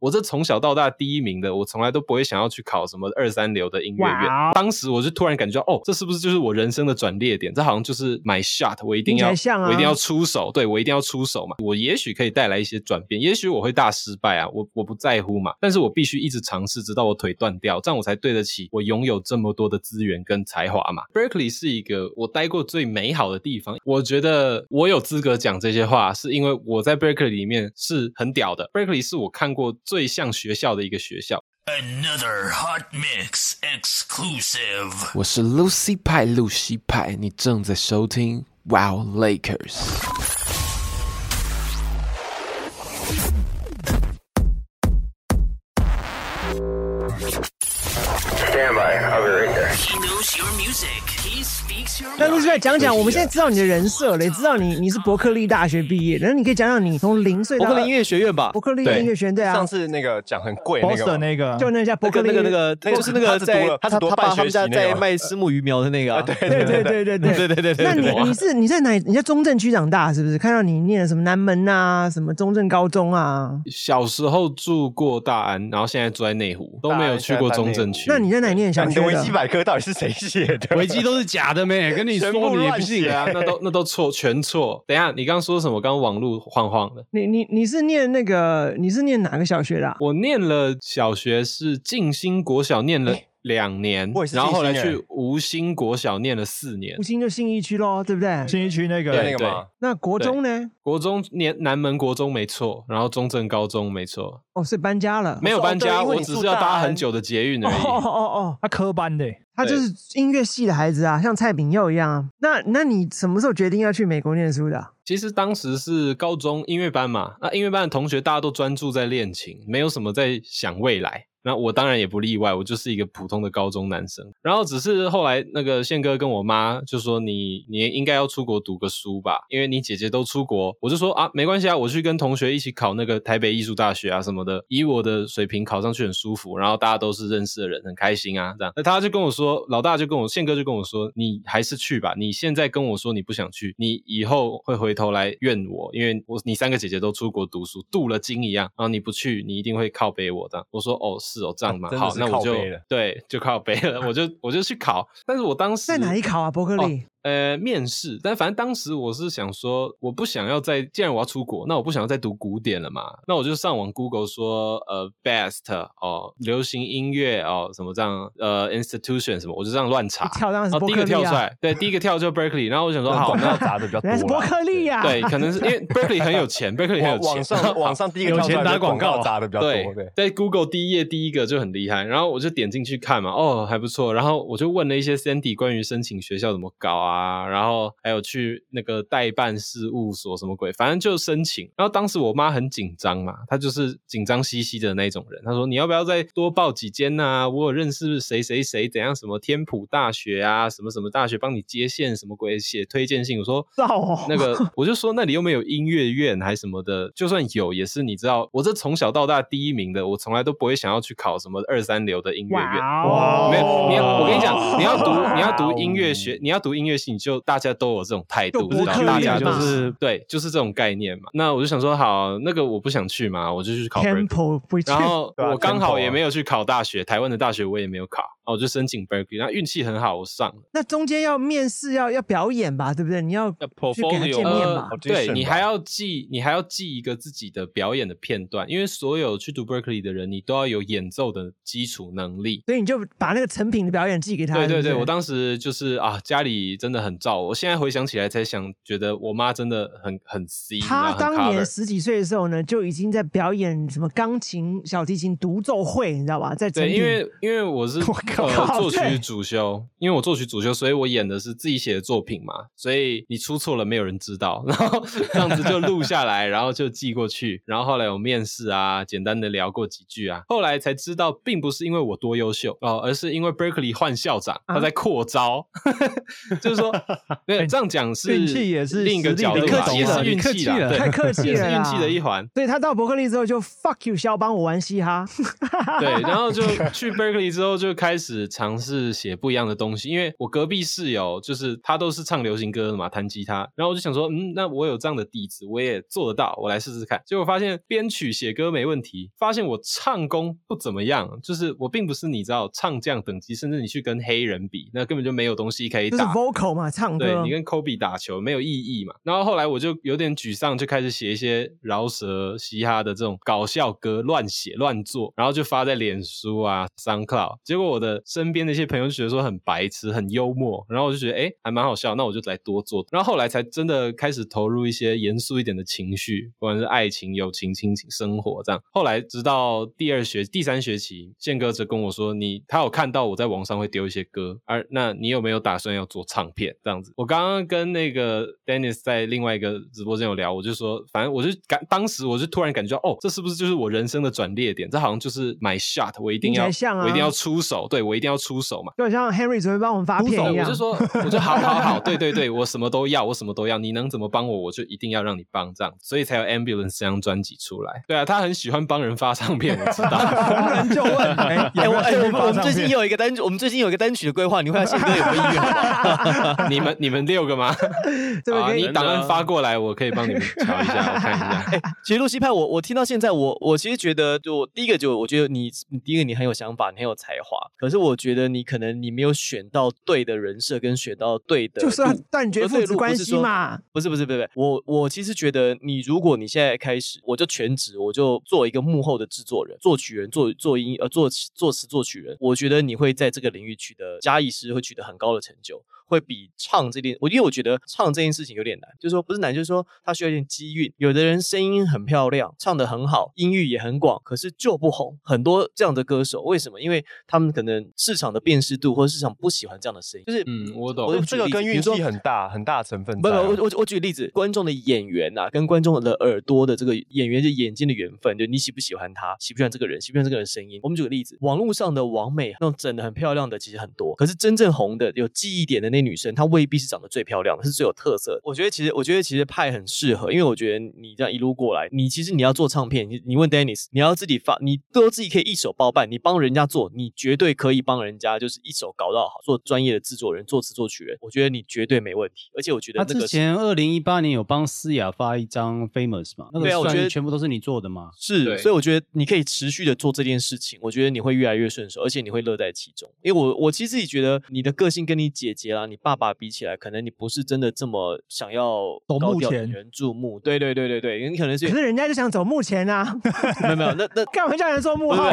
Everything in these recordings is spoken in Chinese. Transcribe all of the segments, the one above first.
我这从小到大第一名的，我从来都不会想要去考什么二三流的音乐院。当时我就突然感觉到，哦，这是不是就是我人生的转捩点？这好像就是 my shot，我一定要，我一定要出手，对我一定要出手嘛。我也许可以带来一些转变，也许我会大失败啊，我我不在乎嘛。但是我必须一直尝试，直到我腿断掉，这样我才对得起我拥有这么多的资源跟才华嘛。Berkeley 是一个我待过最美好的地方，我觉得我有资格讲这些话，是因为我在 Berkeley 里面是很屌的。Berkeley 是我看过最像学校的一个学校。Another hot mix exclusive。我是 Lucy 派，露西派，你正在收听 Wow Lakers。 那陆续来讲讲，我们现在知道你的人设了，也知道你你是伯克利大学毕业，然后你可以讲讲你从零岁到伯克利音乐学院吧，伯克利音乐学院对啊，上次那个讲很贵那个那个，就那家伯克利那个那个，就是那个在他他爸他们家在卖私募鱼苗的那个，对对对对对对对对对。那你你是你在哪？你在中正区长大是不是？看到你念什么南门啊，什么中正高中啊？小时候住过大安，然后现在住在内湖，都没有去过中正区。那你在哪念小学？维基百科到底是谁写的？维基都是假的咩？跟你说你也不信啊？那都那都错，全错。等一下，你刚刚说什么？刚刚网络晃晃的。你你你是念那个？你是念哪个小学的？我念了小学是静心国小，念了。两年，然后后来去吴兴国小念了四年，吴兴就信义区喽，对不对？信义区那个那个嘛？那国中呢？国中念南门国中没错，然后中正高中没错。哦，是搬家了？没有搬家，我只是要搭很久的捷运而已。哦哦哦，他科班的，他就是音乐系的孩子啊，像蔡炳佑一样啊。那那你什么时候决定要去美国念书的？其实当时是高中音乐班嘛，那音乐班的同学大家都专注在练琴，没有什么在想未来。那我当然也不例外，我就是一个普通的高中男生。然后只是后来那个宪哥跟我妈就说：“你你应该要出国读个书吧，因为你姐姐都出国。”我就说：“啊，没关系啊，我去跟同学一起考那个台北艺术大学啊什么的，以我的水平考上去很舒服。然后大家都是认识的人，很开心啊这样。”那他就跟我说：“老大就跟我宪哥就跟我说，你还是去吧。你现在跟我说你不想去，你以后会回头来怨我，因为我你三个姐姐都出国读书，镀了金一样。然后你不去，你一定会靠背我的。”我说：“哦，是哦，这样嘛，好，那我就对，就靠背了，我就我就去考。但是我当时在哪里考啊？伯克利。呃，面试，但反正当时我是想说，我不想要再，既然我要出国，那我不想要再读古典了嘛，那我就上网 Google 说，呃，best 哦，流行音乐哦，什么这样，呃，institution 什么，我就这样乱查，跳当然是。第一个跳出来，对，第一个跳就 Berkeley，然后我想说，好，那砸的比较多，是伯克利呀，对，可能是因为 Berkeley 很有钱，Berkeley 很有钱，网上网上第一个 有钱打广告砸的比较多，对，在 Google 第一页第一个就很厉害，然后我就点进去看嘛，哦，还不错，然后我就问了一些 Sandy 关于申请学校怎么搞啊，然后。还有去那个代办事务所什么鬼，反正就申请。然后当时我妈很紧张嘛，她就是紧张兮兮的那种人。她说：“你要不要再多报几间呐？我有认识谁谁谁怎样，什么天普大学啊，什么什么大学帮你接线，什么鬼写推荐信。”我说：“那个，我就说那里又没有音乐院还什么的，就算有也是你知道，我这从小到大第一名的，我从来都不会想要去考什么二三流的音乐院。哇，没有，你要我跟你讲，你要读你要读音乐学，你要读音乐系，你就大家都。”有这种态度，然后大家就是对，就是这种概念嘛。那我就想说，好，那个我不想去嘛，我就去考。然后我刚好也没有去考大学，台湾的大学我也没有考，我就申请 Berkeley。那运气很好，我上了。那中间要面试，要要表演吧，对不对？你要去给他见面嘛？对你还要记，你还要记一个自己的表演的片段，因为所有去读 Berkeley 的人，你都要有演奏的基础能力。所以你就把那个成品的表演寄给他。对对对，我当时就是啊，家里真的很照我。现在。回想起来才想，觉得我妈真的很很 C。她当年十几岁的时候呢，就已经在表演什么钢琴、小提琴独奏会，你知道吧？在对，因为因为我是 作曲主修，因为我作曲主修，所以我演的是自己写的作品嘛。所以你出错了，没有人知道，然后这样子就录下来，然后就寄过去。然后后来有面试啊，简单的聊过几句啊，后来才知道，并不是因为我多优秀哦，而是因为 Berkeley 换校长，他在扩招，就是说对。这样讲是运气也是另一个角度，也是运气了，太客气了，运气的一环。所以他到伯克利之后就 fuck you，肖邦，我玩嘻哈。对，然后就 去 Berkeley 之后就开始。始尝试写不一样的东西，因为我隔壁室友就是他都是唱流行歌的嘛，弹吉他，然后我就想说，嗯，那我有这样的底子，我也做得到，我来试试看。结果发现编曲写歌没问题，发现我唱功不怎么样，就是我并不是你知道唱将等级，甚至你去跟黑人比，那根本就没有东西可以打。vocal 嘛，唱歌，对你跟 Kobe 打球没有意义嘛。然后后来我就有点沮丧，就开始写一些饶舌、嘻哈的这种搞笑歌，乱写乱做，然后就发在脸书啊、SoundCloud。结果我的身边的一些朋友就觉得说很白痴、很幽默，然后我就觉得哎，还蛮好笑，那我就来多做。然后后来才真的开始投入一些严肃一点的情绪，不管是爱情、友情、亲情、生活这样。后来直到第二学、第三学期，宪哥则跟我说，你他有看到我在网上会丢一些歌，而那你有没有打算要做唱片这样子？我刚刚跟那个 Dennis 在另外一个直播间有聊，我就说，反正我就感当时我就突然感觉到，哦，这是不是就是我人生的转捩点？这好像就是 my shot，我一定要，我一定要出手，对我一定要出手嘛。就像 Henry 只会帮我们发片一样，我就说，我就好好好，对对对，我什么都要，我什么都要，你能怎么帮我，我就一定要让你帮，这样，所以才有 Ambulance 这张专辑出来。对啊，他很喜欢帮人发唱片，我知道。逢人就问，哎，我哎，我们我们最近有一个单，我们最近有一个单曲的规划，你会要宪哥有没有意愿？你们你们六个吗？啊，你档案发过来，我可以帮你们瞧一下，我看一下。哎，其实露西派，我我听到现在，我我其实觉得，就第一个就我觉得你，第一个你很有想法，你很有才华。可是我觉得你可能你没有选到对的人设，跟选到对的，就是断绝父子关系嘛。不是不是不是不是，我我其实觉得你，如果你现在开始，我就全职，我就做一个幕后的制作人、作曲人、做做音呃作作词作曲人，我觉得你会在这个领域取得嘉义师会取得很高的成就。会比唱这件，我因为我觉得唱这件事情有点难，就是说不是难，就是说它需要一点机运。有的人声音很漂亮，唱的很好，音域也很广，可是就不红。很多这样的歌手，为什么？因为他们可能市场的辨识度或者市场不喜欢这样的声音。就是嗯，我懂。我这个跟运气很大很大成分。不不，我我我举个例子，观众的演员呐，跟观众的耳朵的这个演员的眼睛的缘分，就你喜不喜欢他，喜不喜欢这个人，喜不喜欢这个人声音。我们举个例子，网络上的网美那种整的很漂亮的其实很多，可是真正红的有记忆点的那女生，她未必。是长得最漂亮的，是最有特色的。我觉得其实，我觉得其实派很适合，因为我觉得你这样一路过来，你其实你要做唱片，你你问 Dennis，你要自己发，你都自己可以一手包办，你帮人家做，你绝对可以帮人家，就是一手搞到好，做专业的制作人，作词作曲人，我觉得你绝对没问题。而且我觉得他之前二零一八年有帮思雅发一张 Famous 嘛，那个，我觉得全部都是你做的嘛，是，所以我觉得你可以持续的做这件事情，我觉得你会越来越顺手，而且你会乐在其中。因为我我其实自己觉得你的个性跟你姐姐啦、你爸爸比起来，可能你不是。真的这么想要走目前人注目？对对对对对，你可能是，可是人家就想走目前啊，没有没有，那那 干嘛叫人做幕后？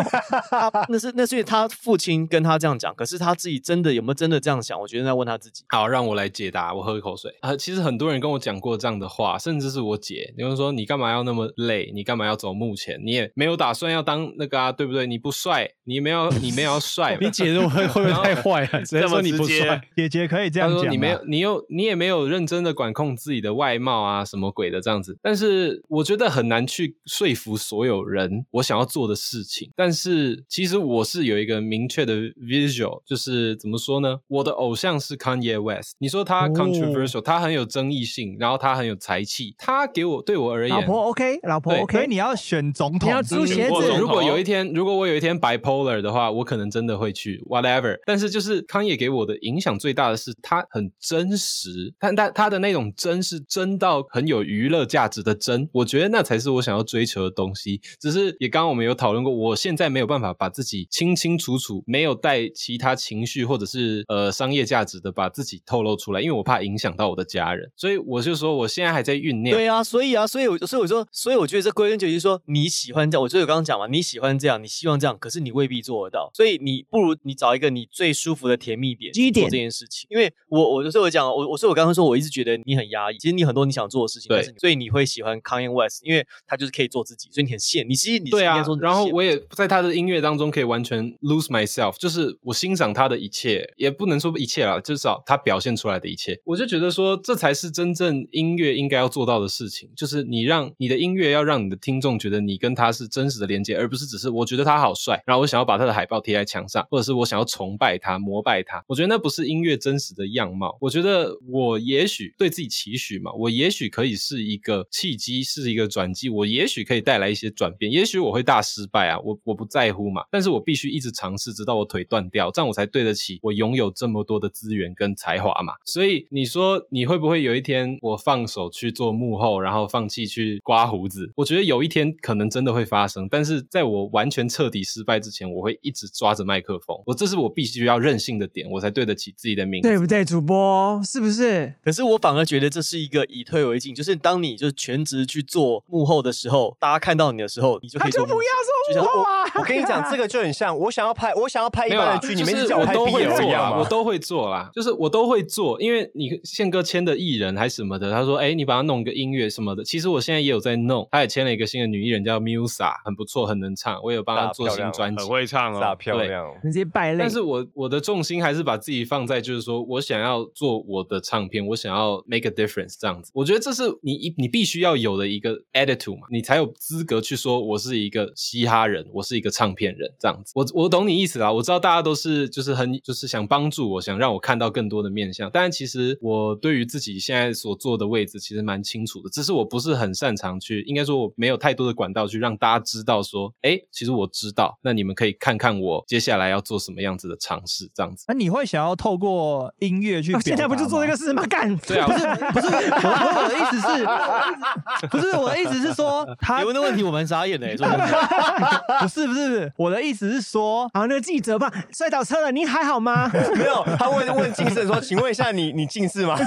那是那是因为他父亲跟他这样讲，可是他自己真的有没有真的这样想？我觉得在问他自己。好，让我来解答。我喝一口水啊。其实很多人跟我讲过这样的话，甚至是我姐，比如说你干嘛要那么累？你干嘛要走目前？你也没有打算要当那个啊，对不对？你不帅，你没有你没有 帅。你姐会会不会太坏了？直接说你不帅，姐姐可以这样讲。你没有，你又你也没。有认真的管控自己的外貌啊，什么鬼的这样子，但是我觉得很难去说服所有人我想要做的事情。但是其实我是有一个明确的 visual，就是怎么说呢？我的偶像是 Kanye West。你说他 controversial，他很有争议性，然后他很有才气，他给我对我而言，老婆 OK，老婆 OK。所以你要选总统，你要租鞋子。如果有一天，如果我有一天 bipolar 的话，我可能真的会去 whatever。但是就是康也给我的影响最大的是，他很真实。但但它的那种真是真到很有娱乐价值的真，我觉得那才是我想要追求的东西。只是也刚刚我们有讨论过，我现在没有办法把自己清清楚楚、没有带其他情绪或者是呃商业价值的把自己透露出来，因为我怕影响到我的家人。所以我就说我现在还在酝酿。对啊，所以啊，所以我所以我说，所以我觉得这归根结底说你喜欢这样，我就有刚刚讲嘛，你喜欢这样，你希望这样，可是你未必做得到。所以你不如你找一个你最舒服的甜蜜点做这件事情。因为我我所以我讲我我说我刚刚说我一直觉得。你很压抑，其实你很多你想做的事情，对，所以你会喜欢 Kanye West，因为他就是可以做自己，所以你很羡。你其实你对啊，然后我也在他的音乐当中可以完全 lose myself，就是我欣赏他的一切，也不能说一切啦，至少他表现出来的一切，我就觉得说这才是真正音乐应该要做到的事情，就是你让你的音乐要让你的听众觉得你跟他是真实的连接，而不是只是我觉得他好帅，然后我想要把他的海报贴在墙上，或者是我想要崇拜他、膜拜他，我觉得那不是音乐真实。实的样貌。我觉得我也许对自己期许嘛，我也许可以是一个契机，是一个转机，我也许可以带来一些转变，也许我会大失败啊，我我不在乎嘛，但是我必须一直尝试，直到我腿断掉，这样我才对得起我拥有这么多的资源跟才华嘛。所以你说你会不会有一天我放手去做幕后，然后放弃去刮胡子？我觉得有一天可能真的会发生，但是在我完全彻底失败之前，我会一直抓着麦克风，我这是我必须要任性的点，我才对得起自己的名，对不对？主播是不是？可是我反而觉得这是一个以退为进，就是当你就是全职去做幕后的时候，大家看到你的时候，你就可以就不要说幕后啊！我跟你讲，这个就很像我想要拍，我想要拍一般的剧，你们叫我拍都会做啊，我都会做啦，就是我都会做，因为你宪哥签的艺人还是什么的，他说，哎，你帮他弄个音乐什么的，其实我现在也有在弄，他也签了一个新的女艺人叫 Musa，很不错，很能唱，我有帮他做新专辑，很会唱哦，漂亮，直接败类。但是我我的重心还是把自己放在，就是说我想要做我的唱片，我想要 make a difference 这样子，我觉得这是你一你必须要有的一个 attitude 嘛，你才有资格去说我是一个嘻哈人，我是一个唱片人这样子。我我懂你意思啦，我知道大家都是就是很就是想帮助我，想让我看到更多的面相。但其实我对于自己现在所做的位置其实蛮清楚的，只是我不是很擅长去，应该说我没有太多的管道去让大家知道说，哎，其实我知道。那你们可以看看我接下来要做什么样子的尝试，这样子。那你会想要透过音乐去？现在不就做这个事吗？干？对啊，不是不是，我我的意思是，不是我的意思是说，他你问的问题我们傻眼嘞，说不是不是，我的意思是说，好，那个记者吧，摔倒车了，你还好吗？没有，他问问近视说，请问一下你你近视吗？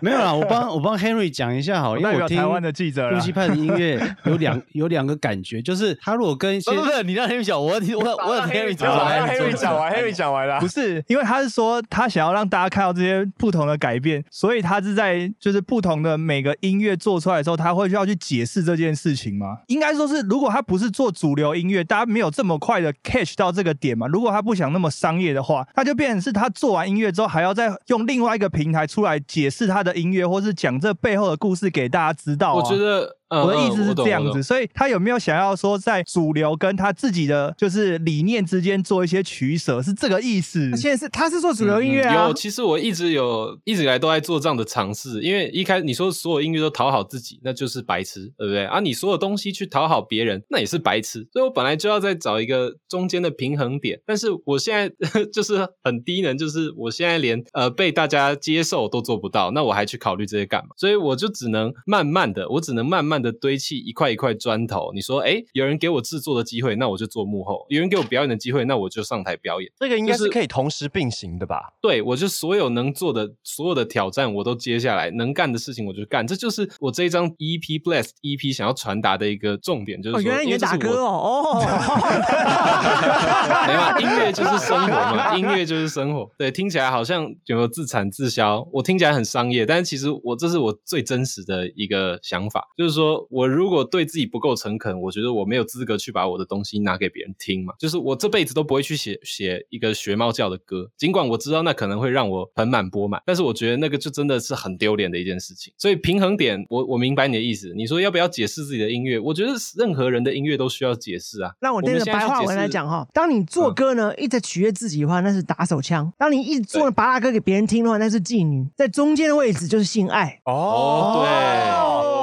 没有啦，我帮我帮 Henry 讲一下好，因为我听台湾的记者露西派的音乐有两有两个感觉，就是他如果跟一些不是你让 Henry 讲，我我我让 Henry 讲完，Henry 讲完，Henry 讲完了，不是，因为他是说他想要让大家看到这些不同的改变，所以他是在就是不同的每个音乐做出来的时候，他会需要去解释这件事情吗？应该说是，如果他不是做主流音乐，大家没有这么快的 catch 到这个点嘛。如果他不想那么商业的话，他就变成是他做完音乐之后，还要再用另外一个平台出来解释他的音乐，或是讲这背后的故事给大家知道。我觉得。我的意思是这样子，所以他有没有想要说在主流跟他自己的就是理念之间做一些取舍，是这个意思？现在是他是做主流音乐啊。有，其实我一直有一直以来都在做这样的尝试，因为一开始你说所有音乐都讨好自己，那就是白痴，对不对？啊，你所有东西去讨好别人，那也是白痴。所以我本来就要再找一个中间的平衡点，但是我现在 就是很低能，就是我现在连呃被大家接受都做不到，那我还去考虑这些干嘛？所以我就只能慢慢的，我只能慢慢的堆砌一块一块砖头。你说，哎，有人给我制作的机会，那我就做幕后；有人给我表演的机会，那我就上台表演。这个应该是可以同时并行的吧？对，我就所有能做的所有的挑战我都接下来，能干的事情我就干。这就是我这一张 EP Bless EP 想要传达的一个重点，就是说原来你打歌哦，哦，没有，音乐就是生活嘛，音乐就是生活。对，听起来好像有没有自产自销，我听起来很商业，但是其实我这是我最真实的一个想法，就是说我如果对自己不够诚恳，我觉得我没有资格去把我的东西拿给别人听嘛。就是我这辈子都不会去写写一个学猫叫的歌，尽管我知道那可能会让我盆满钵满，但是我觉得那个就真的是很丢脸的一件事情。所以平衡点，我我明白你的意思。你说要不要解释自己的音乐？我觉得任何人的音乐都需要解释啊。那我用白话文来讲哈，当你做歌呢，一直取悦自己的话，那是打手枪；当你一直做拔拉歌给别人听的话，那是妓女。在中间的位置就是性爱。哦，对，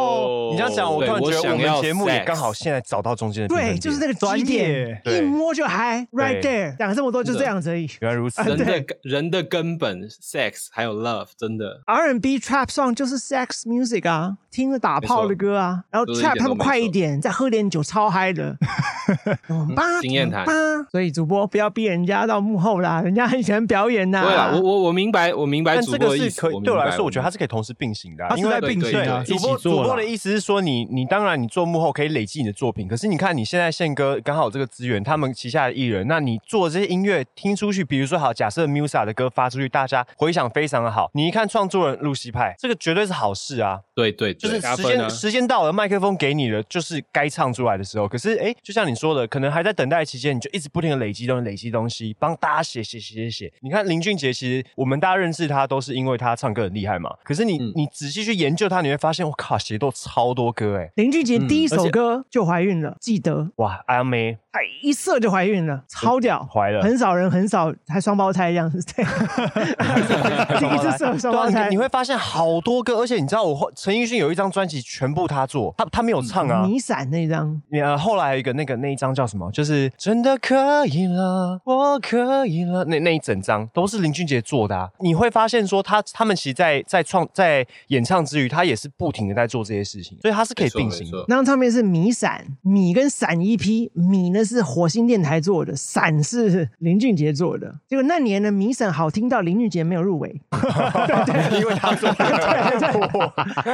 你这样讲，我突然觉得我们节目也刚好现在找到中间的对，就是那个转点，一摸就嗨，right there。讲这么多，就这样子而已。原来如此，人的人的根本，sex 还有 love，真的。R&B trap song 就是 sex music 啊，听着打炮的歌啊，然后 trap 他们快一点，再喝点酒，超嗨的。八经验谈。所以主播不要逼人家到幕后啦，人家很喜欢表演呐。对啊，我我我明白，我明白主播的意思。对我来说，我觉得它是可以同时并行的，因为并行的。主播主播的意思是说，你你当然你做幕后可以累积你的作品，可是你看你现在宪哥刚好有这个资源，他们旗下的艺人，那你做这些音乐听出去，比如说好，假设 Musa 的歌发出去，大家回响非常的好，你一看创作人露西派，这个绝对是好事啊。对对，就是时间时间到了，麦克风给你了，就是该唱出来的时候。可是哎，就像你说的，可能还在等待期间，你就一直不停的累积东西，累积东西，帮大家写写写写写。你看林俊杰，其实我们大家认识他都是因为他唱歌很厉害嘛。可是你你仔细去研究他，你会发现，我靠，写都超超多歌哎，林俊杰第一首歌就怀孕了，记得，哇，阿妹哎，一射就怀孕了，超屌，怀了很少人很少还双胞胎一样，对，第一次射双胞胎你你，会发现好多歌，而且你知道我陈奕迅有一张专辑全部他做，他他没有唱啊。你闪那张，你呃，后来一个那个那一张叫什么？就是真的可以了，我可以了。那那一整张都是林俊杰做的、啊。你会发现说他他们其实在在创在演唱之余，他也是不停的在做这些事情，所以它是可以并行的。那张唱片是米闪，米跟闪一批米呢是火星电台做的，闪是林俊杰做的。结果那年呢，米闪好听到林俊杰没有入围，因为他做的，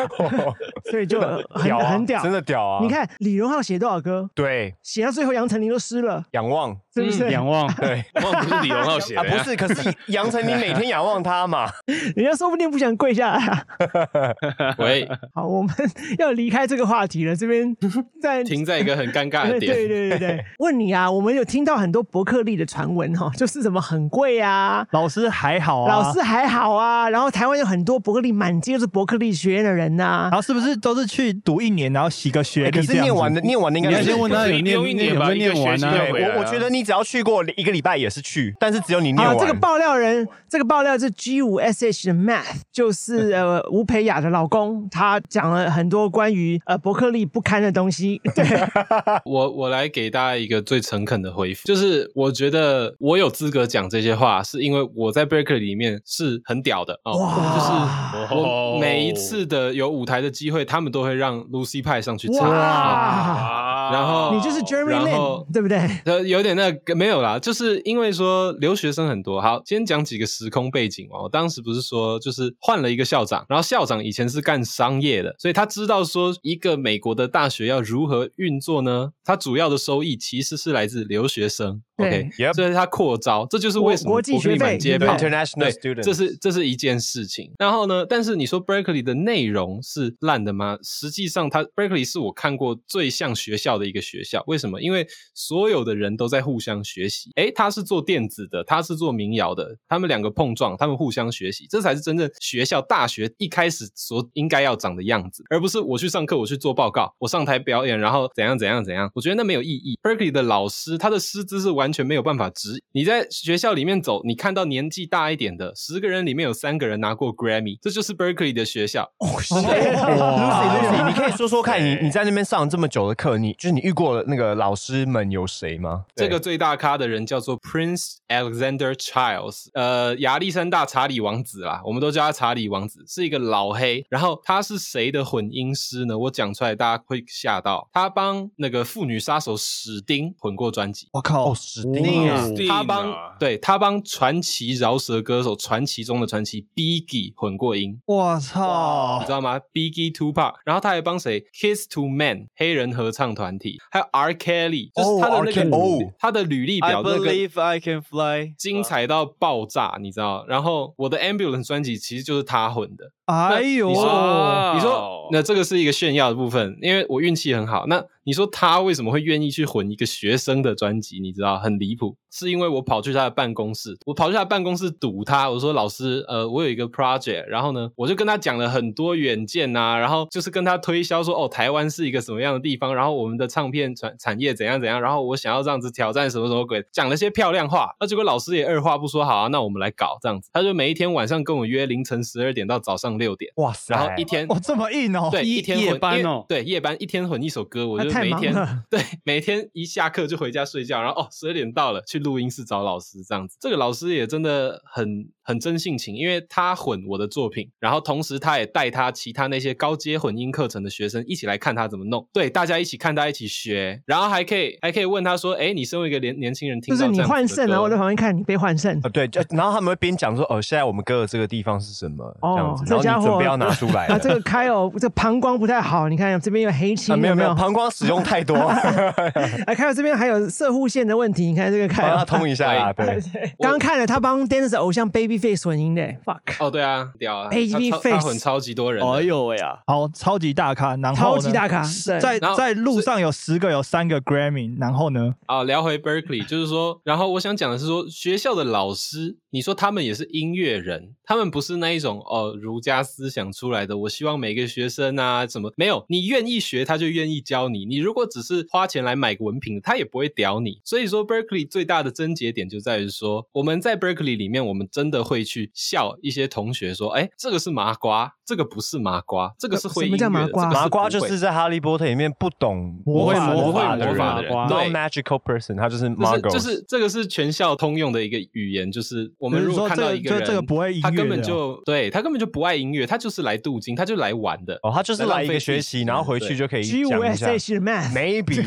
所以就很屌啊很屌，真的屌啊！你，看李荣浩写多少歌，对，写到最后杨丞琳都湿了，仰望，是不是？仰望，对。望不是李荣浩写啊，的。呀，不是，可是杨丞琳每天仰望他嘛，人家说不定不想跪下来啊。喂，好，我们要离开这个话题了，这边 在停在一个很尴尬的点 对点。对对对，问你啊，我们有听到很多伯克利的传闻哈，就是什么很贵啊，老师还好啊，老师还好啊，然后台湾有很多伯克利满街都是伯克利学院的人呐、然后是不是都是去读一年，然后洗个学欸可？是念完的念完的应该先问他有念一年吧念有没有念完啊一个学期？就回来对我，我觉得你只要去过一个礼拜也是去，但是只有你念好，完。这个爆料人，这个爆料是 G 五 SH 的 Math，就是呃吴培雅的老公，他讲了很多关于呃伯克利不堪的东西。对，我我来给大家一个最诚恳的回复，就是我觉得我有资格讲这些话，是因为我在 Berkeley 里面是很屌的哦，就是我每一次的有舞台的机会，他们都会让 Lucy 派上去唱。哇，然后你就是 Jeremy 然 Lin，后对不对？呃，有点那个没有啦，就是因为说留学生很多。好，先讲几个时空背景哦。我当时不是说就是换了一个校长，然后校长以前是干商业的，所以他知道说一个美国的大学要如何运作呢？他主要的收益其实是来自留学生。对 OK，Yep 所以他扩招，这就是为什么国际伯克利学费对满街跑。international students，这是这是一件事情。然后呢，但是你说 Berkeley 的内容是烂的吗？实际上，它 Berkeley 是我看过最像学校的一个学校。为什么？因为所有的人都在互相学习。诶，他是做电子的，他是做民谣的，他们两个碰撞，他们互相学习，这才是真正学校大学一开始所应该要长的样子，而不是我去上课，我去做报告，我上台表演，然后怎样怎样怎样。我觉得那没有意义。Berkeley 的老师，他的师资是完全没有办法指。你在学校里面走，你看到年纪大一点的，十个人里面有三个人拿过 Grammy，这就是 Berkeley 的学校。Lucy Lucy，你可以说说看你你在那边上这么久的课，你就是你遇过的那个老师们有谁吗？这个最大咖的人叫做 Prince Alexander Charles，呃，亚历山大查理王子啦，我们都叫他查理王子，是一个老黑。然后他是谁的混音师呢？我讲出来大家会吓到，他帮那个妇女杀手史丁混过专辑。我靠哦，，他帮对他帮传奇饶舌歌手传奇中的传奇 Biggie 混过音，我操你知，道吗？Biggie Tupac，然后他还帮谁？Kiss to Man 黑人合唱团体，还有 R Kelly，就是他的那个、他的履历表那个 believe I can fly，精彩到爆炸，你知道？然后我的 Ambulance 专辑其实就是他混的。哎呦，你说哇你说，那这个是一个炫耀的部分，因为我运气很好。那你说他为什么会愿意去混一个学生的专辑？你知道很离谱，是因为我跑去他的办公室，我跑去他的办公室堵他，我说老师，呃，我有一个 project，然后呢，我就跟他讲了很多远见呐、然后就是跟他推销说，哦，台湾是一个什么样的地方，然后我们的唱片产产业怎样怎样，然后我想要这样子挑战什么什么鬼，讲了些漂亮话，那结果老师也二话不说，好啊，那我们来搞这样子，他就每一天晚上跟我约凌晨十二点到早上六点。哇塞，然后一天哇，这么硬哦，对，夜一天混夜班哦对，夜班一天混一首歌，我就每一天对每天一下课就回家睡觉，然后哦十二点到了去录音室找老师这样子。这个老师也真的很很真性情，因为他混我的作品，然后同时他也带他其他那些高阶混音课程的学生一起来看他怎么弄，对，大家一起看他一起学，然后还可以还可以问他说，哎，你身为一个年年轻人，听就是你换肾，然后我在旁边看你被换肾。呃，对，就然后他们会边讲说，哦，现在我们歌的这个地方是什么，哦这样子，这家伙然后你准备要拿出来啊，这个开哦，这膀胱不太好，你看这边有黑青，啊，没有没有，膀胱使用太多，哎，看到这边还有射护线的问题，你看这个开帮他通一下啊。对，刚刚看了他帮 Dance 偶像 Babyface 混音的，fuck。哦，对啊，屌啊他混超级多人。哎呦喂啊！好，超级大咖，然后超级大咖，在在路上有十个，有三个 Grammy，然后呢？啊，聊回 Berkeley，就是说，然后我想讲的是说，学校的老师，你说他们也是音乐人，他们不是那一种哦儒家思想出来的。我希望每个学生啊，什么没有？你愿意学，他就愿意教你。你如果只是花钱来买个文凭，他也不会屌你。所以说，Berkeley 最大的症结点就在于说，我们在 Berkeley 里面，我们真的会去笑一些同学说，哎，这个是麻瓜，这个不是麻瓜，这个是会什么叫麻瓜？麻瓜就是在哈利波特里面不懂不会魔法的人，no magical person，他就是 Margo，就是这个是全校通用的一个语言，就是我们如果看到一个人，这个不会音乐，他根本就对他根本就不爱音乐，他就是来镀金，他就来玩的。哦，他就是来一个学习，然后回去就可以讲一下。Maybe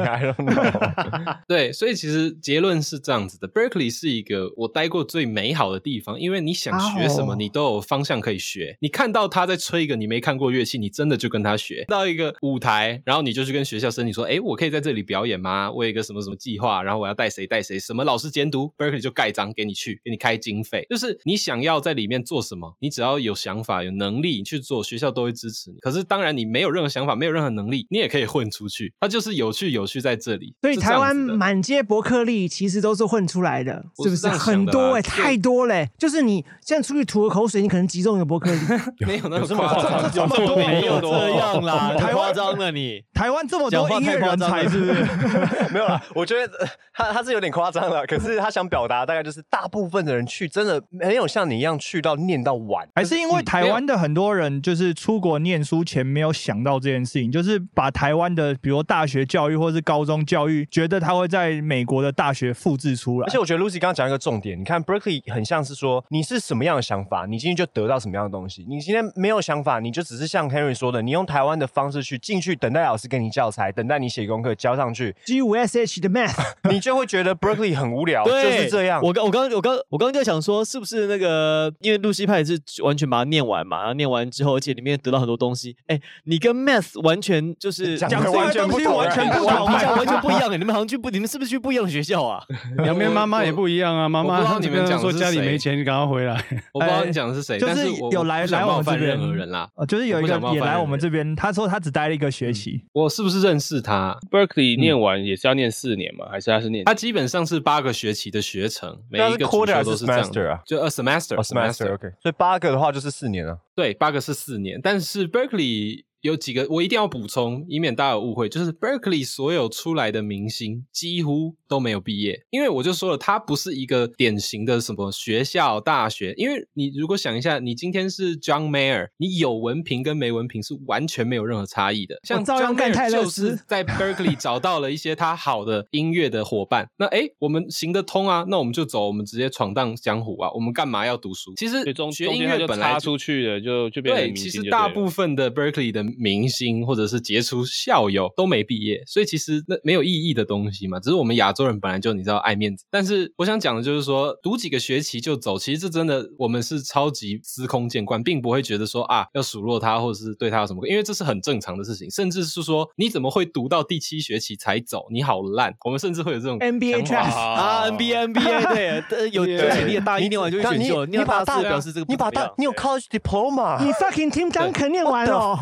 I don't know。对，所以其实结论是这样子的：Berkeley 是一个我待过最美好的地方，因为你想学什么，你都有方向可以学。你看到他在吹一个你没看过乐器，你真的就跟他学。到一个舞台，然后你就去跟学校申请说：“哎，我可以在这里表演吗？我有一个什么什么计划，然后我要带谁带谁，什么老师监督，Berkeley 就盖章给你去，给你开经费。就是你想要在里面做什么，你只要有想法、有能力去做，学校都会支持你。可是当然，你没有任何想法、没有任何能力，你也可以混出去。它就是有趣，有趣在这里。所以台湾满街伯克利其实都是混出来的，是不是？很多哎，太多嘞。就是你现在出去吐个口水，你可能集中一个伯克利，没有那么夸张，这么多没有这样啦，太夸张了你。台湾这么多音乐人才，是不是？没有啦，我觉得他他是有点夸张了。可是他想表达大概就是大部分的人去真的没有像你一样去到念到晚，还是因为台湾的很多人就是出国念书前没有想到这件事情，就是把台湾的比如大学教育或是高中教育，觉得他会在美国的大学复制出来。而且我觉得 Lucy 刚刚讲一个重点，你看 Berkeley 很像是说你是什么样的想法，你今天就得到什么样的东西。你今天没有想法，你就只是像 Henry 说的，你用台湾的方式去进去，等待老师给你教材，等待你写功课交上去。G 五 S H 的 Math，你就会觉得 Berkeley 很无聊，就是这样。我刚我刚我刚我刚刚就想说，是不是那个因为露西派是完全把它念完嘛？然后念完之后，而且里面得到很多东西。哎，你跟 Math 完全就是讲完全不同，完全不同，完全不一样。你们好像去不，你们是不是去不一样的学校啊？两边妈妈也不一样啊。妈妈，不知道你们讲说家里没钱，你赶快回来。我不知道你讲的是谁，就是有来来我们这边人啦。就是有一个也来我们这边，他说他只待了一个学期。我是不是认识他？Berkeley 念完也是要念四年吗？还是他是念？他基本上是八个学期的学程，每一个 quarter 都是这样。就 a semester，a semester，OK。所以八个的话就是四年了。对，八个是四年，但是 Berkeley。有几个我一定要补充，以免大家有误会，就是 Berkeley 所有出来的明星几乎都没有毕业，因为我就说了，它不是一个典型的什么学校大学。因为你如果想一下，你今天是 John Mayer，你有文凭跟没文凭是完全没有任何差异的。像 John Mayer 就是在 Berkeley 找到了一些他好的音乐的伙伴，那哎，我们行得通啊，那我们就走，我们直接闯荡江湖啊，我们干嘛要读书？其实学音乐本来出去的就就变对，其实大部分的 Berkeley 的。明星或者是杰出校友都没毕业，所以其实那没有意义的东西嘛。只是我们亚洲人本来就你知道爱面子。但是我想讲的就是说，读几个学期就走，其实这真的我们是超级司空见惯，并不会觉得说啊要数落他或者是对他有什么，因为这是很正常的事情。甚至是说你怎么会读到第七学期才走？你好烂！我们甚至会有这种 NBA t 啊，NBA NBA 对，有潜力的大一念完就选秀，你把大表示这个，你把大你有 college diploma，你 fucking Tim Duncan 念完了。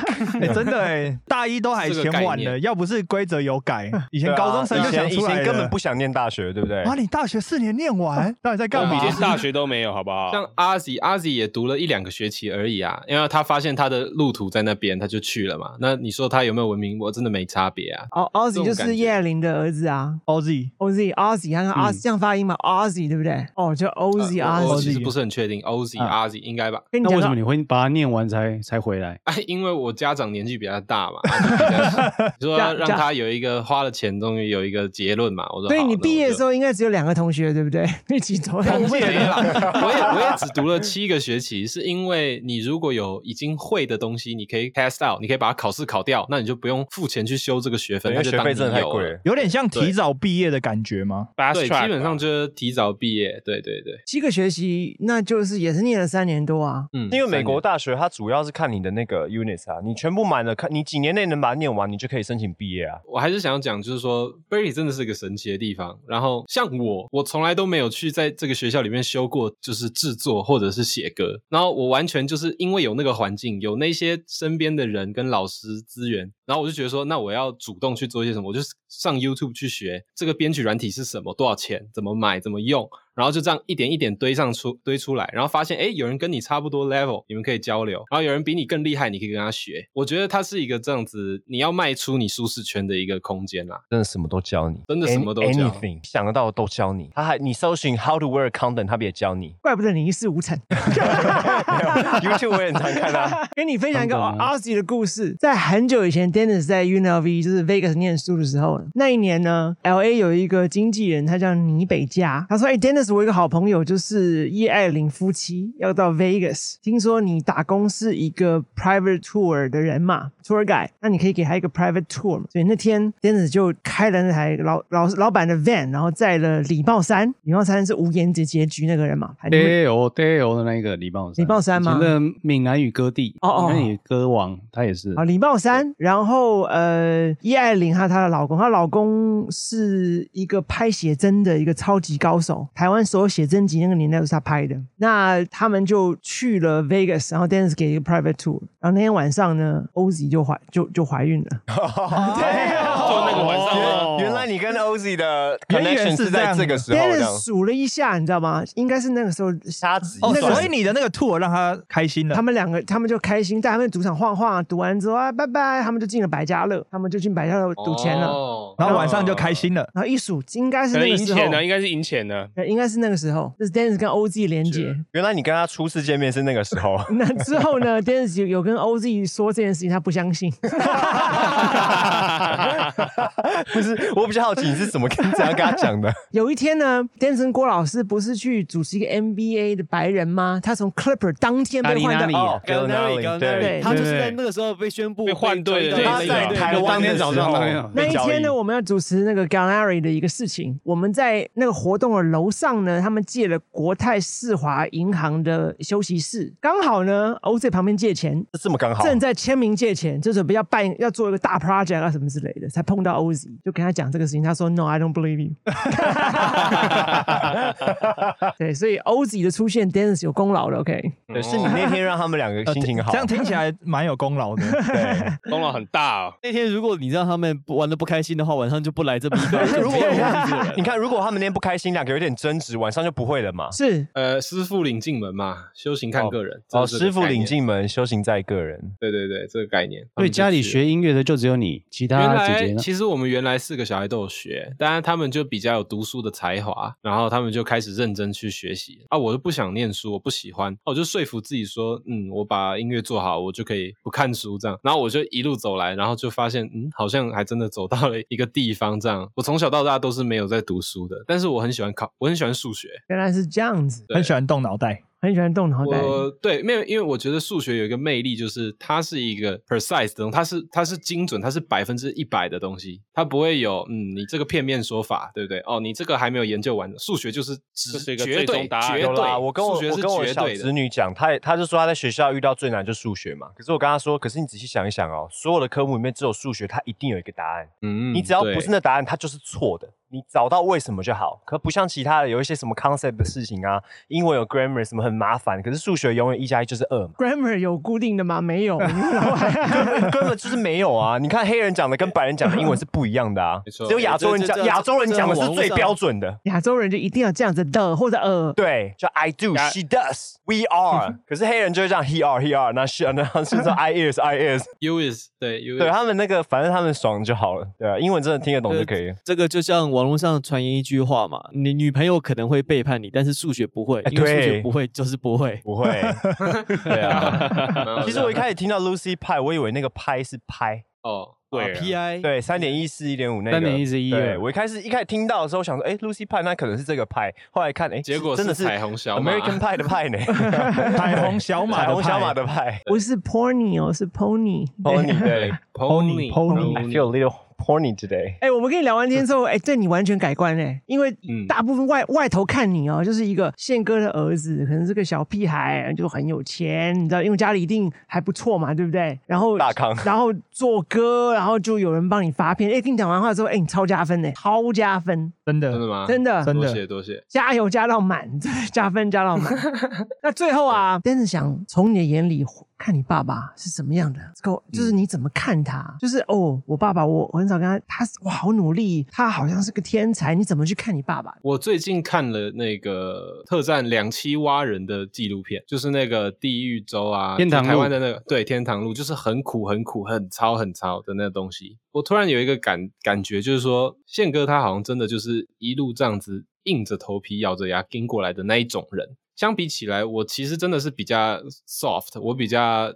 哎，真的哎，大一都还嫌晚了，要不是规则有改，以前高中生就想出来，根本不想念大学，对不对？啊，你大学四年念完，到底在干嘛？连大学都没有，好不好？像阿 Z，阿 Z 也读了一两个学期而已啊，因为他发现他的路途在那边，他就去了嘛。那你说他有没有文明？我真的没差别啊。哦，阿 Z 就是叶玲的儿子啊，OZ，OZ，阿 Z，看看阿 Z 这样发音嘛，，Oz 对不对？哦，就 OZ，阿 Z，我其实不是很确定，OZ，阿 Z 应该吧？那为什么你会把它念完才才回来？哎，因为我家长年纪比较大嘛，你说让他有一个花了钱，终于有一个结论嘛。我说，所以你毕业的时候应该只有两个同学，对不对？一起走。我也我也我也只读了七个学期，是因为你如果有已经会的东西，你可以 test out，你可以把它考试考掉，那你就不用付钱去修这个学分，那就学费真的太贵，有点像提早毕业的感觉吗？对，基本上就是提早毕业。对对对，七个学期，那就是也是念了三年多啊。嗯，因为美国大学它主要是看你的那个你全部满了，看你几年内能把它念完，你就可以申请毕业啊。我还是想要讲，就是说 Berkeley 真的是一个神奇的地方。然后像我，我从来都没有去在这个学校里面修过，就是制作或者是写歌。然后我完全就是因为有那个环境，有那些身边的人跟老师资源，然后我就觉得说，那我要主动去做一些什么，我就上 YouTube 去学这个编曲软体是什么，多少钱，怎么买，怎么用。然后就这样一点一点堆上出堆出来，然后发现哎，有人跟你差不多 level，你们可以交流；然后有人比你更厉害，你可以跟他学。我觉得它是一个这样子，你要迈出你舒适圈的一个空间啦。真的什么都教你，真的什么都教，anything 想得到的都教你。他还你搜寻 how to wear a condom，他也教你。怪不得你一事无成。YouTube 我也常看啊。跟你分享一个 Ozzy 的故事，在很久以前，Dennis 在 UNLV 就是 Vegas 念书的时候，那一年呢，LA 有一个经纪人，他叫倪北嘉，他说：“哎，Dennis，我一个好朋友。”就是叶爱玲夫妻要到 Vegas，听说你打工是一个 private tour 的人嘛，tour guide，那你可以给他一个 private tour 嘛。所以那天 Dennis 就开了那台老老老板的 van，然后载了李茂山，李茂山是无言的结局那个人嘛，Dale Dale 的那个李茂山李茂山吗？那闽南语歌帝哦哦，闽南语歌王，他也是啊，李茂山。然后呃，叶爱玲和她的老公，她老公是一个拍写真的一个超级高手，台湾所有写真集。那个年代都是他拍的，那他们就去了 Vegas，然后 Dennis 给一个 private tour，然后那天晚上呢，Ozzy 就怀就就怀孕了。对，就那个晚上，原来你跟 Ozzy 的 connection 是在这个时候。Dennis 数了一下，你知道吗？应该是那个时候瞎子。哦，所以你的那个 tour 让他开心了。他们两个，他们就开心，在他们赌场晃晃，赌完之后啊，拜拜，他们就进了百家乐，他们就进百家乐赌钱了，然后晚上就开心了。然后一数，应该是那个时候，赢钱呢，应该是赢钱呢，应该是那个时候。是 Dennis 跟 OZ 连接，原来你跟他初次见面是那个时候。那之后呢？Dennis 有有跟 OZ 说这件事情，他不相信。不是，我比较好奇你是怎么跟怎样跟他讲的。有一天呢，Dennis 跟郭老师不是去主持一个 NBA 的白人吗？他从 Clipper 当天被换到 Gallery，对，他就是在那个时候被宣布被换队的。他在台湾当天早上那一天呢，我们要主持那个 Gallery 的一个事情。我们在那个活动的楼上呢，他们借了国泰世华银行的休息室，刚好呢，OZ 旁边借钱，这么刚好，正在签名借钱，就准备要办要做一个大 project 啊什么之类的，才碰到 OZ，就跟他讲这个事情，他说 No, I don't believe you。对，所以 OZ 的出现，Dennis 有功劳的，OK？对，是你那天让他们两个心情好，这样听起来蛮有功劳的，对，功劳很大哦。那天如果你让他们玩的不开心的话，晚上就不来这边。如果你看，如果他们那天不开心，两个有点争执，晚上就不会了嘛？是，呃，师傅领进门嘛，修行看个人。哦，师傅领进门，修行在个人。对对对，这个概念。所以家里学音乐的就只有你，其他姐姐呢？其实我们原来四个小孩都有学，当然他们就比较有读书的才华，然后他们就开始认真去学习。啊，我就不想念书，我不喜欢，我就说服自己说，嗯，我把音乐做好，我就可以不看书这样。然后我就一路走来，然后就发现，嗯，好像还真的走到了一个地方这样。我从小到大都是没有在读书的，但是我很喜欢考，我很喜欢数学。原来是这样子，很喜欢动脑袋。很喜欢动脑袋。我对，没有，因为我觉得数学有一个魅力，就是它是一个 precise 的东西，它是它是精准，它是百分之一百的东西，它不会有嗯，你这个片面说法，对不对？哦，你这个还没有研究完，数学就是只是一个绝对绝对。我跟我我跟我小侄女讲，她她就说她在学校遇到最难就数学嘛。可是我跟她说，可是你仔细想一想哦，所有的科目里面只有数学，它一定有一个答案。嗯，你只要不是那答案，它就是错的。你找到为什么就好，可不像其他的有一些什么 concept 的事情啊，英文有 grammar 什么很麻烦，可是数学永远一加一就是二嘛。grammar 有固定的吗？没有，根本就是没有啊！你看黑人讲的跟白人讲的英文是不一样的啊，没错只有亚洲人讲，亚洲人讲的是最标准的。亚洲人就一定要这样子的或者呃，对，就 I do，she does，we are。可是黑人就会这样 he are，he are，那是那 是说 I is，I is，you is，对，对他们那个反正他们爽就好了，对啊，英文真的听得懂就可以。这个就像我。网络上传言一句话嘛，你女朋友可能会背叛你，但是数学不会，因为数学不会就是不会，不会。对啊，其实我一开始听到 Lucy 派，我以为那个拍是拍。哦，对，P I 对，三点一四一点五那个，三点一四一。对我一开始一开始听到的时候，想说，哎，Lucy 派那可能是这个派，后来看，哎，结果真的是彩虹小马，American 派的派呢，彩虹小马，彩虹小马的派，不是 Pony 哦，是 Pony，Pony 对，Pony Pony。I feel a little。Horny today。哎、我们跟你聊完天之后，哎、对你完全改观哎、因为嗯大部分外外头看你哦，就是一个宪哥的儿子，可能是个小屁孩，就很有钱，你知道，因为家里一定还不错嘛，对不对？然后大康 然后做歌，然后就有人帮你发片，哎、听你讲完话之后，哎、你超加分哎、超加分，真的真的吗？真的真的多谢多谢。加油加到满，对，加分加到满。那最后啊，真的想从你的眼里看你爸爸是什么样的，这个就是你怎么看他？就是哦，我爸爸我我很少跟他，他哇好努力，他好像是个天才，你怎么去看你爸爸？我最近看了那个特战两栖蛙人的纪录片，就是那个地狱州啊，天堂台湾的那个对天堂路，就是很苦很苦很糙很糙的那个东西。我突然有一个感感觉，就是说宪哥他好像真的就是一路这样子硬着头皮咬着牙跟过来的那一种人。相比起来，我其实真的是比较 soft，我比较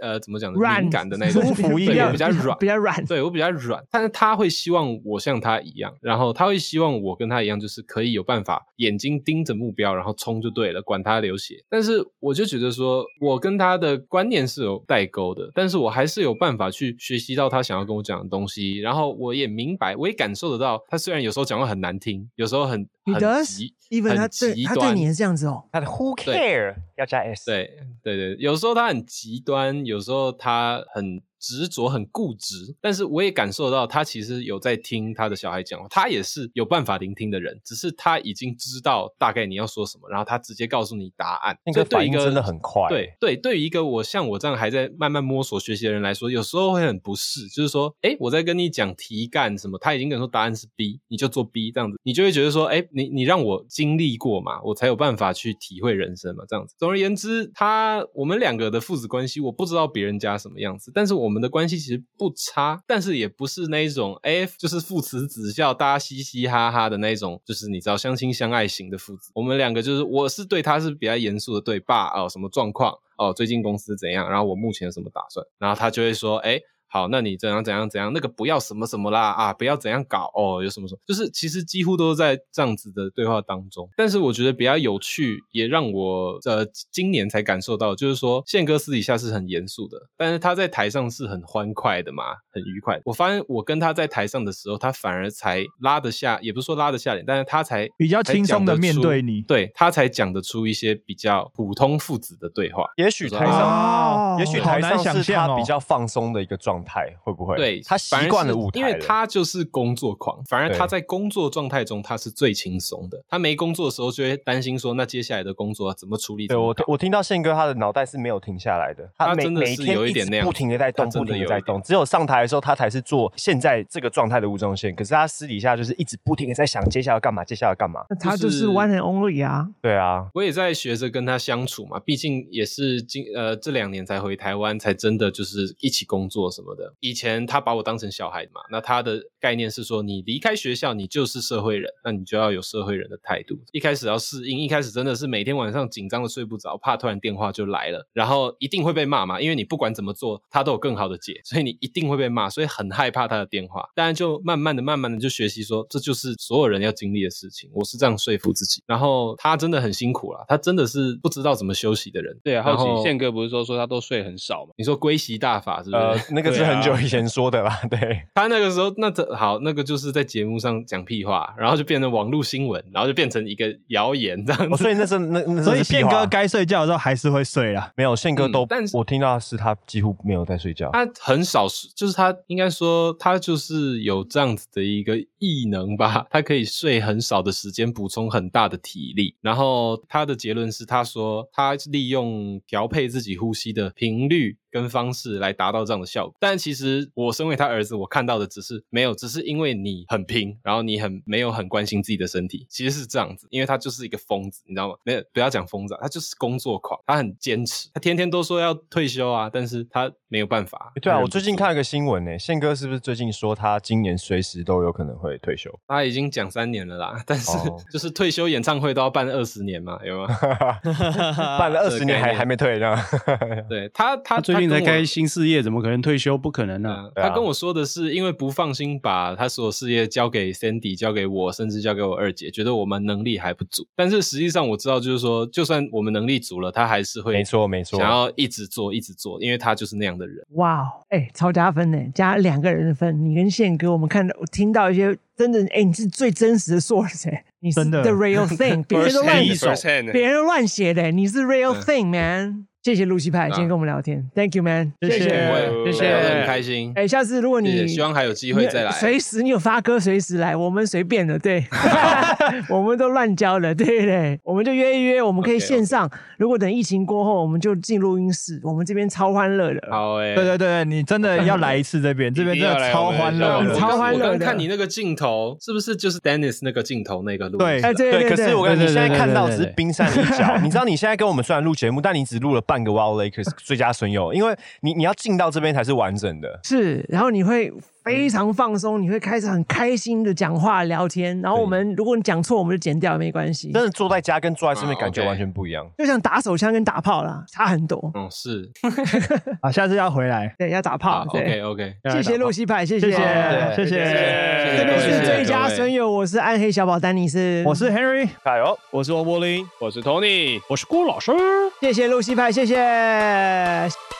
呃怎么讲呢？敏感的那种，舒服一对点我比较软，比较软。对我比较软，但是他会希望我像他一样，然后他会希望我跟他一样，就是可以有办法眼睛盯着目标，然后冲就对了，管他流血。但是我就觉得说，我跟他的观念是有代沟的，但是我还是有办法去学习到他想要跟我讲的东西，然后我也明白，我也感受得到，他虽然有时候讲话很难听，有时候很你很的急，even 他很对极端他对你也是这样子哦。他的 Who care 要加 s，对对对，有时候他很极端，有时候他很执着、很固执，但是我也感受到他其实有在听他的小孩讲话，他也是有办法聆听的人，只是他已经知道大概你要说什么，然后他直接告诉你答案。那所以对一个个反应真的很快。对对，对于一个我像我这样还在慢慢摸索学习的人来说，有时候会很不适，就是说，哎，我在跟你讲题干什么，他已经跟你说答案是 B，你就做 B 这样子，你就会觉得说，哎，你你让我经历过嘛，我才有办法去体会人生嘛，这样子。总而言之，他我们两个的父子关系，我不知道别人家什么样子，但是我我们的关系其实不差，但是也不是那一种，哎，就是父慈子孝，大家嘻嘻哈哈的那种，就是你知道相亲相爱型的父子。我们两个就是，我是对他是比较严肃的对爸哦，什么状况哦，最近公司怎样，然后我目前有什么打算，然后他就会说，哎。好，那你怎样怎样怎样，那个不要什么什么啦啊，不要怎样搞哦，有什么什么，就是其实几乎都在这样子的对话当中。但是我觉得比较有趣，也让我呃今年才感受到，就是说宪哥私底下是很严肃的，但是他在台上是很欢快的嘛，很愉快。我发现我跟他在台上的时候，他反而才拉得下，也不是说拉得下脸，但是他才比较轻松地讲得出面对你对他才讲得出一些比较普通父子的对话。也许台哦上，也许台上是想象哦他比较放松的一个状态，会不会？对，他习惯了舞台因为他就是工作狂，反而他在工作状态中他是最轻松的。他没工作的时候就会担心说，那接下来的工作怎么处理？对我我听到宪哥他的脑袋是没有停下来的，他真的是每天有一点那样不停的在动，不停的在动。只有上台的时候，他才是做现在这个状态的吴宗宪。可是他私底下就是一直不停的在想接下来要干嘛，接下来要干嘛。那他就就是是 one and only 啊，对啊，我也在学着跟他相处嘛，毕竟也是今呃这两年才回台湾，才真的就是一起工作什么的。以前他把我当成小孩嘛，那他的概念是说，你离开学校，你就是社会人，那你就要有社会人的态度。一开始要适应，一开始真的是每天晚上紧张的睡不着，怕突然电话就来了，然后一定会被骂嘛，因为你不管怎么做，他都有更好的解，所以你一定会被骂，所以很害怕他的电话。当然就慢慢的、慢慢的就学习说，这就是所有人要经历的事情。我是这样说服自己。然后他真的很辛苦啦，他真的是不知道怎么休息的人。对啊，好奇宪哥不是说说他都睡很少嘛？你说归习大法是不是？呃，那个是 对啊很久以前说的啦，对。他那个时候，那这好，那个就是在节目上讲屁话，然后就变成网络新闻，然后就变成一个谣言这样哦，子。所以那是那那所以宪哥该睡觉的时候还是会睡啦。没有宪哥都，嗯但是我听到是他几乎没有在睡觉。他很少是，就是他应该说他就是有这样子的一个异能吧，他可以睡很少的时间，补充很大的体力。然后他的结论是，他说他利用调配自己呼吸的频率。跟方式来达到这样的效果，但其实我身为他儿子，我看到的只是没有，只是因为你很拼，然后你很没有很关心自己的身体，其实是这样子，因为他就是一个疯子，你知道吗？没有，不要讲疯子啊，他就是工作狂，他很坚持，他天天都说要退休啊，但是他没有办法。对啊，我最近看了个新闻呢，宪哥是不是最近说他今年随时都有可能会退休？他已经讲三年了啦，但是哦 就是退休演唱会都要办二十年嘛，有吗？办了二十年还还没退，这样。对他，他他最近才开新事业，怎么可能退休？不可能啊！他跟我说的是，因为不放心把他所有事业交给 Sandy，交给我，甚至交给我二姐，觉得我们能力还不足。但是实际上我知道，就是说，就算我们能力足了，他还是会没错没错，想要一直做一直做，因为他就是那样的人。哇，哎，超加分呢，加两个人的分。你跟宪哥，我们看到听到一些真的，哎，你是最真实的 source，你是 the real thing，别人都乱别人都乱写的，你是 real thing man。谢谢露西派今天跟我们聊天，Thank you man，谢谢。谢谢，很开心。哎，下次如果你希望还有机会再来，随时你有发歌随时来，我们随便的，对，我们都乱教的，对对，我们就约一约，我们可以线上。如果等疫情过后，我们就进录音室，我们这边超欢乐的。好哎，对对对，你真的要来一次这边，这边真的超欢乐，超欢乐。我刚看你那个镜头，是不是就是 Dennis 那个镜头那个录？对，哎对对。可是我跟你现在看到只是冰山一角，你知道你现在跟我们虽然录节目，但你只录了半个 Wild Lakers。最佳损友，因为你你要进到这边才是完整的，是，然后你会。非常放松，你会开始很开心的讲话聊天。然后我们，如果你讲错，我们就剪掉，没关系。真的坐在家跟坐在身边感觉完全不一样，就像打手枪跟打炮啦，差很多。嗯，是。啊，下次要回来，对，要打炮。OK OK，谢谢露西派，谢谢，谢谢，谢谢。这边是最佳损友，我是暗黑小宝丹尼斯，我是 Henry，加油，我是王柏林，我是 Tony，我是郭老师。谢谢露西派，谢谢。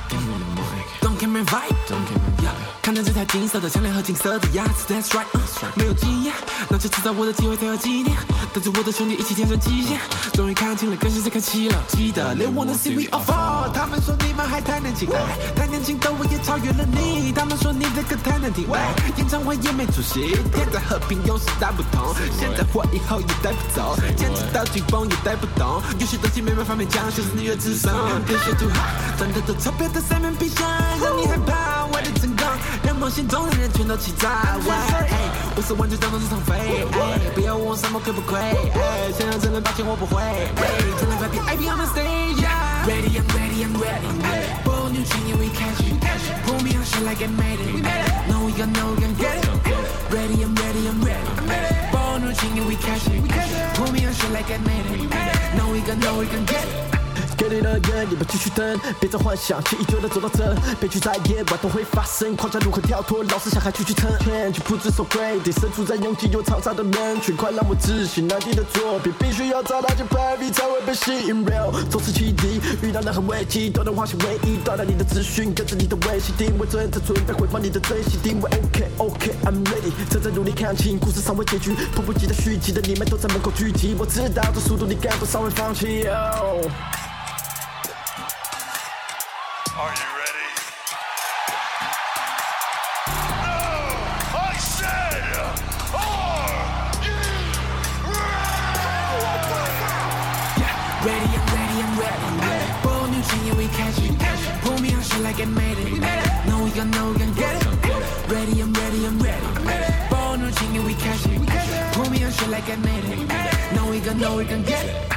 Don't me don't. 看着这条金色的项链和金色的牙齿，That's right，没有经验，那就制造我的机会才有纪念，带着我的兄弟一起见证极限，终于看清了，更新在看齐了，记得 They wanna see we all fall，他们说你们还太年轻，太年轻的我也超越了你，他们说你的歌太难听，演唱会也没出息，天在和平有时大不同，现在或以后也带不走，坚持到顶峰也带不动，有些东西没办法勉强，就是你越自伤，天蝎座，赚得多钞票的三面披上，让你害怕我的成功。让梦心中的人全都气炸！我是玩具当中这场飞，不要问我什么亏不亏，想要承认抱歉我不会。真的 happy I be on the stage。Ready I'm ready I'm ready。Born new 全因为开始，Pull me on shit like I made it。No we gon' no we gon' get it。Ready I'm ready I'm ready。Born new 全因为开始，Pull me on shit like I made it。No we gon' no we gon' get it。Get it again，你们继续等，别再幻想，轻易就能走到这。悲剧在夜晚都会发生，框架如何跳脱？老是想还继续撑，去不知所归。得身处在拥挤又嘈杂的人群，快让我自信难题的作品，必须要找到节拍，才会被吸引。Real，总是起底，遇到任何危机都能化险为夷。断了你的资讯，跟着你的微信定位，正在准备回放你的最新定位。OK OK，I'm ready，正在努力看清故事尚未结局，迫不及待续集的你们都在门口聚集。我知道这速度你敢不稍微放弃。Are you ready? No! I said, are you ready? Yeah, ready, I'm ready, I'm ready. ready. Bold new genius, we catch it. Pull me on shit like I made it. No, we gon' know we gon' get it. Ready, I'm ready, I'm ready. ready. Bold new genius, we catch it. Pull me on shit like I made it. No, we gon' know we gon' get it.